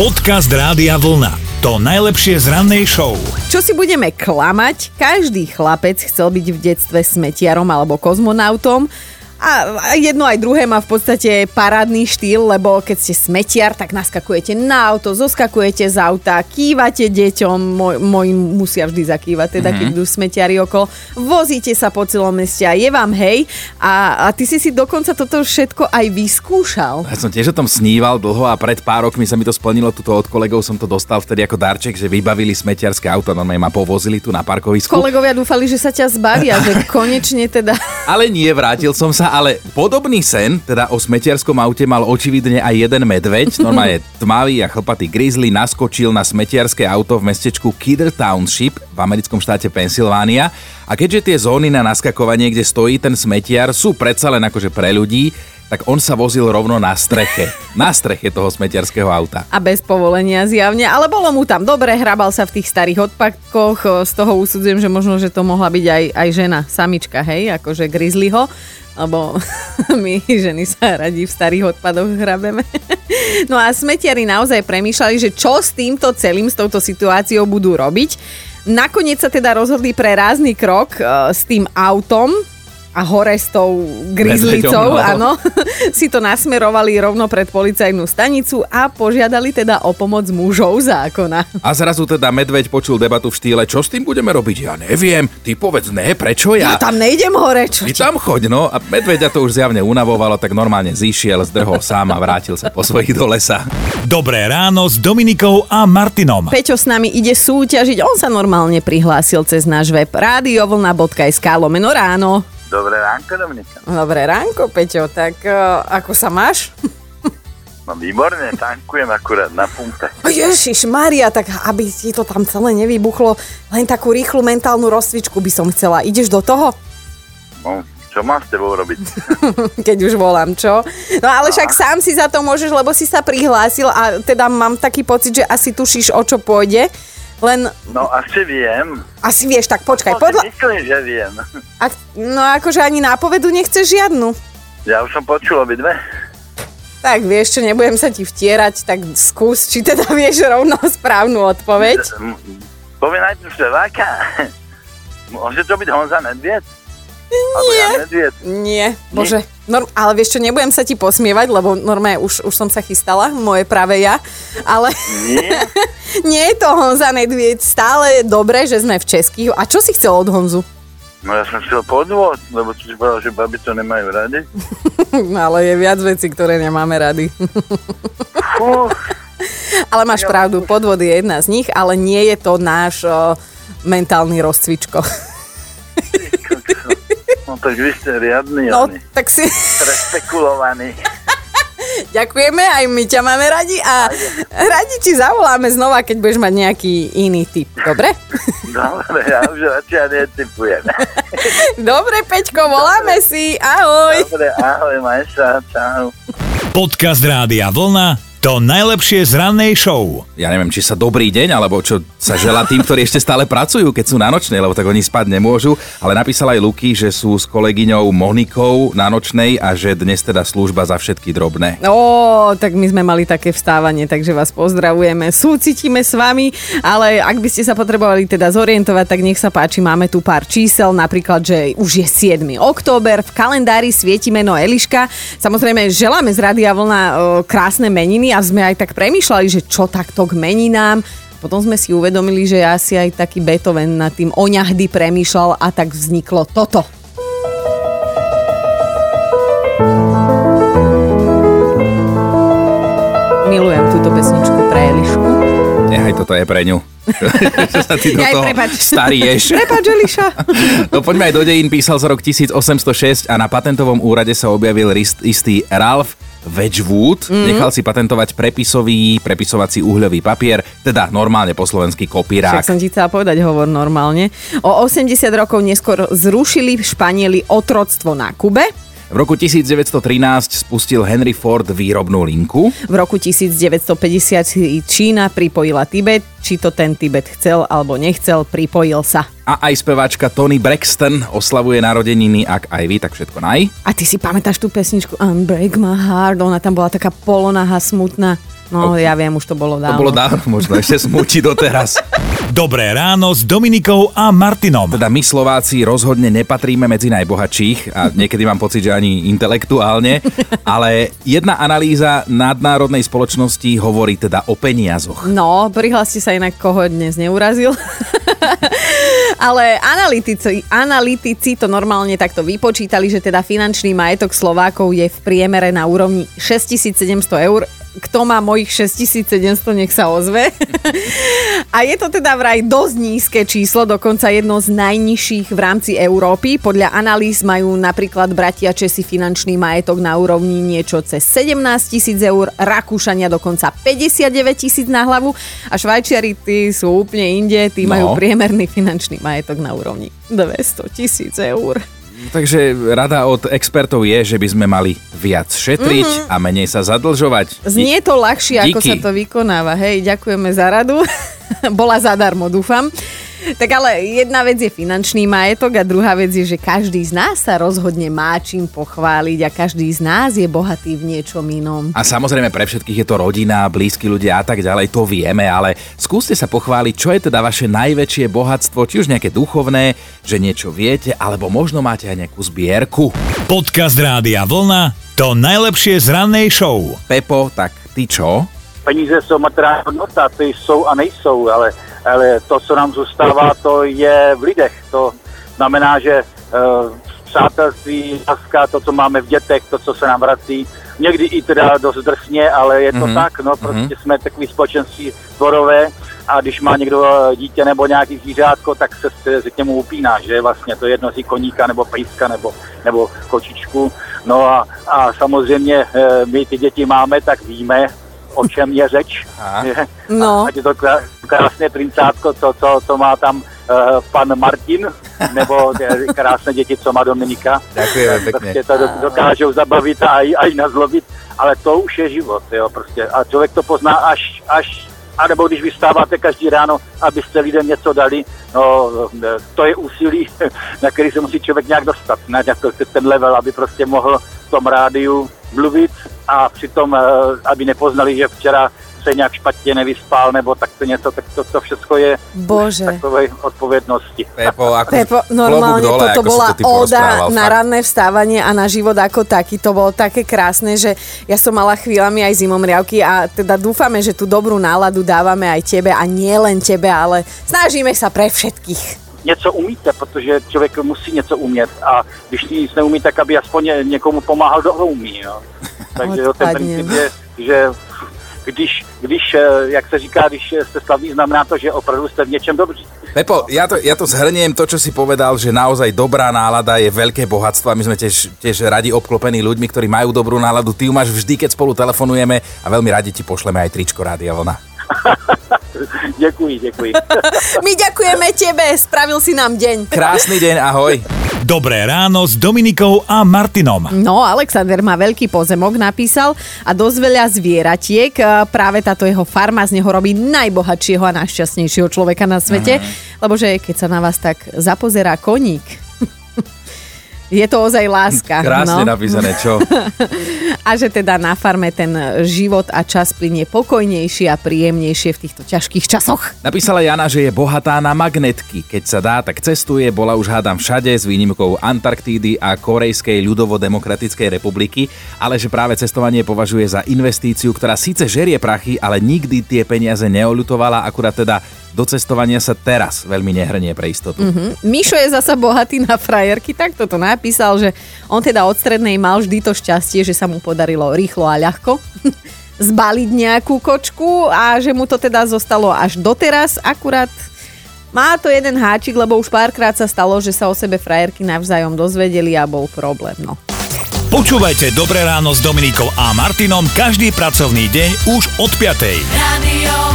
Podcast Rádia Vlna. To najlepšie z rannej show. Čo si budeme klamať? Každý chlapec chcel byť v detstve smetiarom alebo kozmonautom. A jedno aj druhé má v podstate parádny štýl, lebo keď ste smetiar, tak naskakujete na auto, zoskakujete z auta, kývate deťom, moj, mojim musia vždy zakývať, teda mm-hmm. keď idú smetiari okolo, vozíte sa po celom meste a je vám hej. A, a ty si si dokonca toto všetko aj vyskúšal. Ja som tiež o tom sníval dlho a pred pár rokmi sa mi to splnilo, tuto od kolegov som to dostal vtedy ako darček, že vybavili smetiarské auto, normálne ma povozili tu na parkovisku. Kolegovia dúfali, že sa ťa zbavia, že konečne teda... Ale nie, vrátil som sa ale podobný sen, teda o smetiarskom aute mal očividne aj jeden medveď, normálne tmavý a chlpatý grizzly, naskočil na smetiarské auto v mestečku Kidder Township v americkom štáte Pensylvánia a keďže tie zóny na naskakovanie, kde stojí ten smetiar, sú predsa len akože pre ľudí, tak on sa vozil rovno na streche. Na streche toho smetiarského auta. A bez povolenia zjavne, ale bolo mu tam dobre, hrabal sa v tých starých odpadkoch, z toho usudzujem, že možno, že to mohla byť aj, aj žena, samička, hej, akože Grizzlyho lebo my ženy sa radi v starých odpadoch hrabeme. No a smetiari naozaj premýšľali, že čo s týmto celým, s touto situáciou budú robiť. Nakoniec sa teda rozhodli pre rázny krok uh, s tým autom, a hore s tou grizlicou, no. áno, si to nasmerovali rovno pred policajnú stanicu a požiadali teda o pomoc mužov zákona. A zrazu teda medveď počul debatu v štýle, čo s tým budeme robiť? Ja neviem, ty povedz ne, prečo ja? Ja tam nejdem hore, čo Ty tam choď, no. A medveďa to už zjavne unavovalo, tak normálne zišiel, zdrhol sám a vrátil sa po svojich do lesa. Dobré ráno s Dominikou a Martinom. Peťo s nami ide súťažiť, on sa normálne prihlásil cez náš web radiovlna.sk lomeno ráno. Dobré ránko, Dominika. Dobré ránko, Peťo, tak uh, ako sa máš? No výborne, tankujem akurát na pumpe. Ježiš Maria, tak aby ti to tam celé nevybuchlo, len takú rýchlu mentálnu rozcvičku by som chcela. Ideš do toho? No, čo mám s tebou robiť? Keď už volám, čo? No ale však sám si za to môžeš, lebo si sa prihlásil a teda mám taký pocit, že asi tušíš, o čo pôjde. Len... No asi viem. Asi vieš, tak počkaj. No, podľa... Myslím, že viem. A, no akože ani nápovedu nechceš žiadnu. Ja už som počul obidve. Tak vieš čo, nebudem sa ti vtierať, tak skús, či teda vieš rovno správnu odpoveď. Poviem najprv, že váka. Môže to byť Honza Nedviet? Nie. Nie, bože. Norm, ale vieš čo, nebudem sa ti posmievať, lebo normálne už, už som sa chystala, moje práve ja. Ale Nie. je to Honza Nedvied. Stále je dobre, že sme v Českých. A čo si chcel od Honzu? No ja som chcel podvod, lebo si povedal, že baby to nemajú rady. no ale je viac vecí, ktoré nemáme rady. Ale máš pravdu, podvod je jedna z nich, ale nie je to náš o, mentálny rozcvičko. No tak vy ste riadni, No, oni. tak si Respekulovaní. ďakujeme, aj my ťa máme radi a radi ti zavoláme znova, keď budeš mať nejaký iný typ. Dobre? Dobre, ja už radšej netypujem. Dobre, Peťko, voláme si. Ahoj. Dobre, ahoj, maj sa, čau. Podcast Rádia Vlna. To najlepšie z rannej show. Ja neviem, či sa dobrý deň, alebo čo sa žela tým, ktorí ešte stále pracujú, keď sú na nočnej, lebo tak oni spať nemôžu. Ale napísala aj Luky, že sú s kolegyňou Monikou na nočnej a že dnes teda služba za všetky drobné. Ó, tak my sme mali také vstávanie, takže vás pozdravujeme, súcitíme s vami, ale ak by ste sa potrebovali teda zorientovať, tak nech sa páči, máme tu pár čísel, napríklad, že už je 7. október, v kalendári svieti meno Eliška. Samozrejme, želáme z Radia Vlna krásne meniny a sme aj tak premýšľali, že čo takto k meninám. Potom sme si uvedomili, že asi aj taký Beethoven nad tým oňahdy premýšľal a tak vzniklo toto. Milujem túto pesničku pre Elišku. Nechaj, toto je pre ňu. Čo sa ty do Jaj, toho starieš. Prepač, Eliša. No poďme aj do dejín, písal sa rok 1806 a na patentovom úrade sa objavil istý Ralph Wedgwood. Mm. Nechal si patentovať prepisový, prepisovací uhľový papier, teda normálne po slovenský kopírák. Však som ti chcela povedať, hovor normálne. O 80 rokov neskôr zrušili Španieli otroctvo na Kube. V roku 1913 spustil Henry Ford výrobnú linku. V roku 1950 si Čína pripojila Tibet. Či to ten Tibet chcel alebo nechcel, pripojil sa. A aj speváčka Tony Braxton oslavuje narodeniny, ak aj vy, tak všetko naj. A ty si pamätáš tú pesničku Unbreak My Heart? Ona tam bola taká polonaha, smutná. No, ja viem, už to bolo To dávno. bolo dávno, možno ešte smúti doteraz. Dobré ráno s Dominikou a Martinom. Teda my Slováci rozhodne nepatríme medzi najbohatších a niekedy mám pocit, že ani intelektuálne, ale jedna analýza nadnárodnej spoločnosti hovorí teda o peniazoch. No, prihláste sa inak, koho dnes neurazil. Ale analytici, analytici to normálne takto vypočítali, že teda finančný majetok Slovákov je v priemere na úrovni 6700 eur. Kto má mojich 6700, nech sa ozve. A je to teda vraj dosť nízke číslo, dokonca jedno z najnižších v rámci Európy. Podľa analýz majú napríklad bratia Česi finančný majetok na úrovni niečo cez 17 tisíc eur, Rakúšania dokonca 59 tisíc na hlavu a Švajčiari tí sú úplne inde, tí No. majú priemerný finančný majetok na úrovni 200 tisíc eur. Takže rada od expertov je, že by sme mali viac šetriť a menej sa zadlžovať. Znie to ľahšie, ako Díky. sa to vykonáva. Hej, ďakujeme za radu. Bola zadarmo, dúfam. Tak ale jedna vec je finančný majetok a druhá vec je, že každý z nás sa rozhodne má čím pochváliť a každý z nás je bohatý v niečom inom. A samozrejme pre všetkých je to rodina, blízki ľudia a tak ďalej, to vieme, ale skúste sa pochváliť, čo je teda vaše najväčšie bohatstvo, či už nejaké duchovné, že niečo viete, alebo možno máte aj nejakú zbierku. Podcast Rádia Vlna to najlepšie z rannej show. Pepo, tak ty čo? peníze jsou materiální hodnota, ty jsou a nejsou, ale, ale to, co nám zůstává, to je v lidech. To znamená, že uh, přátelství, láska, to, co máme v dětech, to, co se nám vrací, někdy i teda dost drsně, ale je to Mhm, tak, no prostě jsme takový společenství tvorové a když má někdo eh, dítě nebo nějaký zvířátko, tak se, se k němu upíná, že vlastně to je jedno si koníka nebo pejska nebo, nebo kočičku. No a, a samozřejmě eh, my ty děti máme, tak víme, o čem je řeč. No. Ať je to krá- krásné princátko, co, co, co má tam uh, pan Martin, nebo eh, krásné děti, co má Dominika. Ďakujeme pekne. Prostě to do- dokážou zabavit a aj, aj nazlobit, ale to už je život, jo, prostě. A člověk to pozná až, až a nebo když vystáváte každý ráno, abyste lidem něco dali, no to je úsilí, na který se musí člověk nějak dostat, na nějaký ten level, aby prostě mohl v tom rádiu mluvit a přitom, eh, aby nepoznali, že včera se nějak špatně nevyspal, nebo takto něco, tak to, to všechno je Bože. takové odpovědnosti. Pepo, ako Pepo, normálne dole, toto ako bola to porozprával, na fakt. ranné vstávanie a na život ako taký. To bolo také krásne, že ja som mala chvíľami aj zimom riavky a teda dúfame, že tú dobrú náladu dávame aj tebe a nie len tebe, ale snažíme sa pre všetkých. Něco umíte, protože člověk musí něco umět a když nic neumí, tak aby aspoň ně- někomu pomáhal, kdo ho umí. Jo. Takže jo, ten princip je, že když, když, eh, jak se říká, když jste slavný, znamená to, že opravdu jste v něčem dobří. Pepo, ja to, ja to zhrniem, to, čo si povedal, že naozaj dobrá nálada je veľké bohatstvo a my sme tiež, tiež radi obklopení ľuďmi, ktorí majú dobrú náladu. Ty ju máš vždy, keď spolu telefonujeme a veľmi radi ti pošleme aj tričko Rádia Vlna. děkuji, děkuji. My ďakujeme tebe, spravil si nám deň. Krásny deň, ahoj. Dobré ráno s Dominikou a Martinom. No, Alexander má veľký pozemok, napísal a dosť veľa zvieratiek. E, Práve táto jeho farma z neho robí najbohatšieho a najšťastnejšieho človeka na svete, lebo že keď sa na vás tak zapozerá koník, je to ozaj láska. Krásne no. napísané, čo? A že teda na farme ten život a čas plinie pokojnejšie a príjemnejšie v týchto ťažkých časoch. Napísala Jana, že je bohatá na magnetky. Keď sa dá, tak cestuje, bola už hádam všade s výnimkou Antarktídy a Korejskej ľudovo-demokratickej republiky, ale že práve cestovanie považuje za investíciu, ktorá síce žerie prachy, ale nikdy tie peniaze neolutovala, akurát teda do cestovania sa teraz veľmi nehrnie pre istotu. Mm-hmm. Mišo je zasa bohatý na frajerky, tak toto napísal, že on teda od strednej mal vždy to šťastie, že sa mu podarilo rýchlo a ľahko zbaliť nejakú kočku a že mu to teda zostalo až doteraz, akurát má to jeden háčik, lebo už párkrát sa stalo, že sa o sebe frajerky navzájom dozvedeli a bol problém, no. Počúvajte Dobré ráno s Dominikou a Martinom každý pracovný deň už od 5. Radio